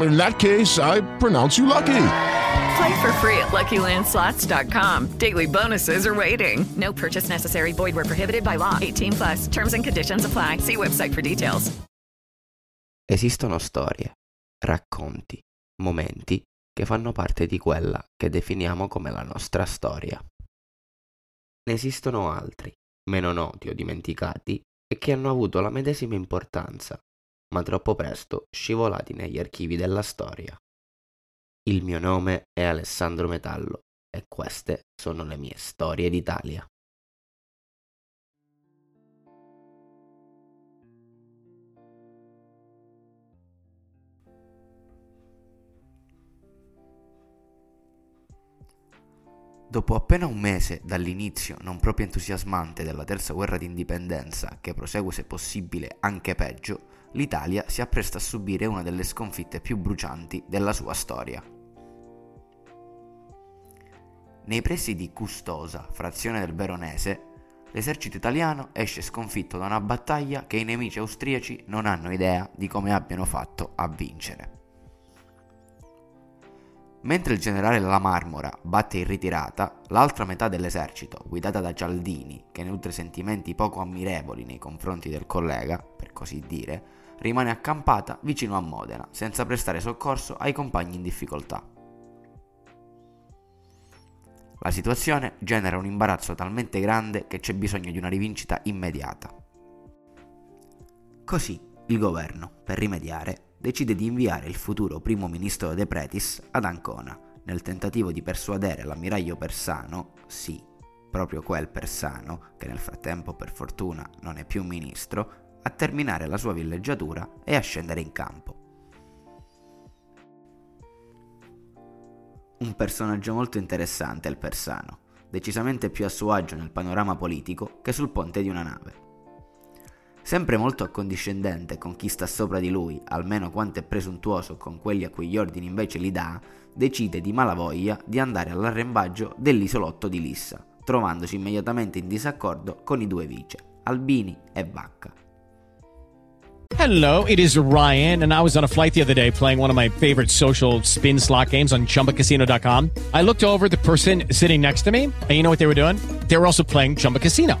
In that case, I pronounce you lucky. Play for free at LuckyLandSlots.com. Daily bonuses are waiting. No purchase necessary. Void where prohibited by law. 18 plus. Terms and conditions apply. See website for details. Esistono storie, racconti, momenti che fanno parte di quella che definiamo come la nostra storia. Ne esistono altri, meno noti o dimenticati, e che hanno avuto la medesima importanza, ma troppo presto scivolati negli archivi della storia. Il mio nome è Alessandro Metallo e queste sono le mie storie d'Italia. Dopo appena un mese dall'inizio non proprio entusiasmante della terza guerra d'indipendenza, che prosegue se possibile anche peggio, l'Italia si appresta a subire una delle sconfitte più brucianti della sua storia. Nei pressi di Custosa, frazione del Veronese, l'esercito italiano esce sconfitto da una battaglia che i nemici austriaci non hanno idea di come abbiano fatto a vincere. Mentre il generale La Marmora batte in ritirata, l'altra metà dell'esercito, guidata da Cialdini, che nutre sentimenti poco ammirevoli nei confronti del collega, per così dire, rimane accampata vicino a Modena, senza prestare soccorso ai compagni in difficoltà. La situazione genera un imbarazzo talmente grande che c'è bisogno di una rivincita immediata. Così il governo, per rimediare, decide di inviare il futuro primo ministro De Pretis ad Ancona, nel tentativo di persuadere l'ammiraglio Persano, sì, proprio quel Persano, che nel frattempo per fortuna non è più ministro, a terminare la sua villeggiatura e a scendere in campo. Un personaggio molto interessante il Persano, decisamente più a suo agio nel panorama politico che sul ponte di una nave. Sempre molto accondiscendente con chi sta sopra di lui, almeno quanto è presuntuoso con quelli a cui gli ordini invece li dà, decide di malavoglia di andare all'arrembaggio dell'isolotto di Lissa, trovandosi immediatamente in disaccordo con i due vice, Albini e Vacca. Hello, it is Ryan, and I was on a flight the other day playing one of my favorite social spin slot games on chumbacasino.com. I looked over the person sitting next to me, and you know what they were doing? They were also playing Chumba Casino.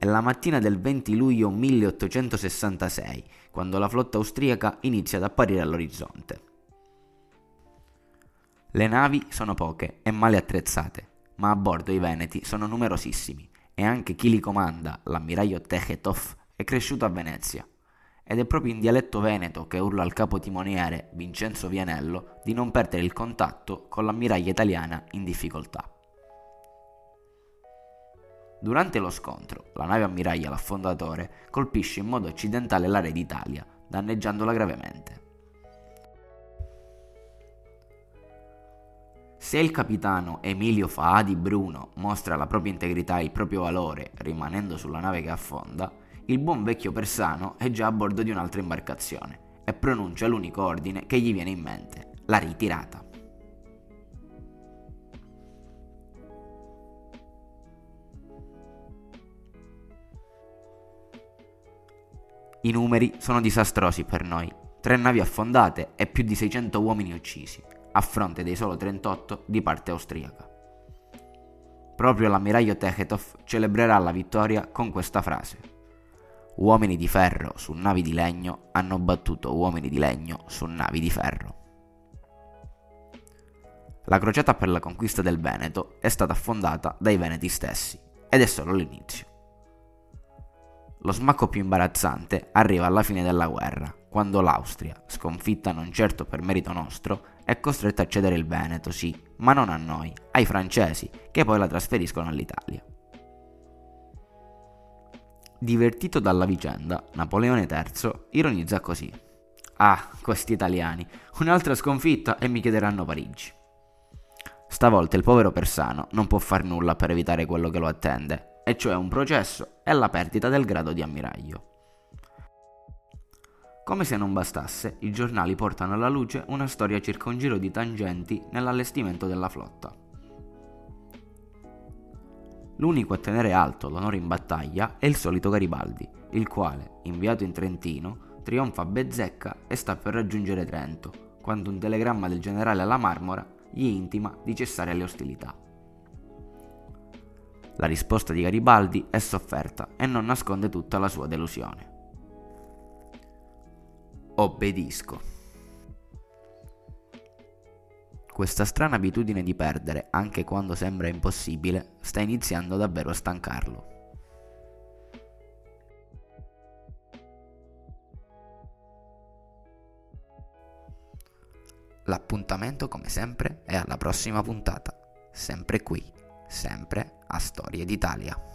È la mattina del 20 luglio 1866, quando la flotta austriaca inizia ad apparire all'orizzonte. Le navi sono poche e male attrezzate, ma a bordo i veneti sono numerosissimi e anche chi li comanda, l'ammiraglio Tegetov, è cresciuto a Venezia. Ed è proprio in dialetto veneto che urla al capo timoniere, Vincenzo Vianello, di non perdere il contatto con l'ammiraglia italiana in difficoltà. Durante lo scontro, la nave ammiraglia l'affondatore colpisce in modo accidentale l'area d'Italia, danneggiandola gravemente. Se il capitano Emilio Faadi Bruno mostra la propria integrità e il proprio valore rimanendo sulla nave che affonda, il buon vecchio Persano è già a bordo di un'altra imbarcazione e pronuncia l'unico ordine che gli viene in mente, la ritirata. I numeri sono disastrosi per noi. Tre navi affondate e più di 600 uomini uccisi. a fronte dei solo 38 di parte austriaca. Proprio l'ammiraglio Tekhetov celebrerà la vittoria con questa frase. Uomini di ferro su navi di legno hanno battuto uomini di legno su navi di ferro. La crociata per la conquista del Veneto è stata affondata dai Veneti stessi ed è solo l'inizio. Lo smacco più imbarazzante arriva alla fine della guerra, quando l'Austria, sconfitta non certo per merito nostro, è costretta a cedere il Veneto, sì, ma non a noi, ai francesi, che poi la trasferiscono all'Italia. Divertito dalla vicenda, Napoleone III ironizza così. Ah, questi italiani, un'altra sconfitta e mi chiederanno Parigi. Stavolta il povero Persano non può far nulla per evitare quello che lo attende, e cioè un processo e la perdita del grado di ammiraglio. Come se non bastasse, i giornali portano alla luce una storia circa un giro di tangenti nell'allestimento della flotta. L'unico a tenere alto l'onore in battaglia è il solito Garibaldi, il quale, inviato in Trentino, trionfa a Bezzecca e sta per raggiungere Trento, quando un telegramma del generale alla Marmora gli intima di cessare le ostilità. La risposta di Garibaldi è sofferta e non nasconde tutta la sua delusione. Obbedisco. Questa strana abitudine di perdere, anche quando sembra impossibile, sta iniziando davvero a stancarlo. L'appuntamento, come sempre, è alla prossima puntata, sempre qui, sempre a Storie d'Italia.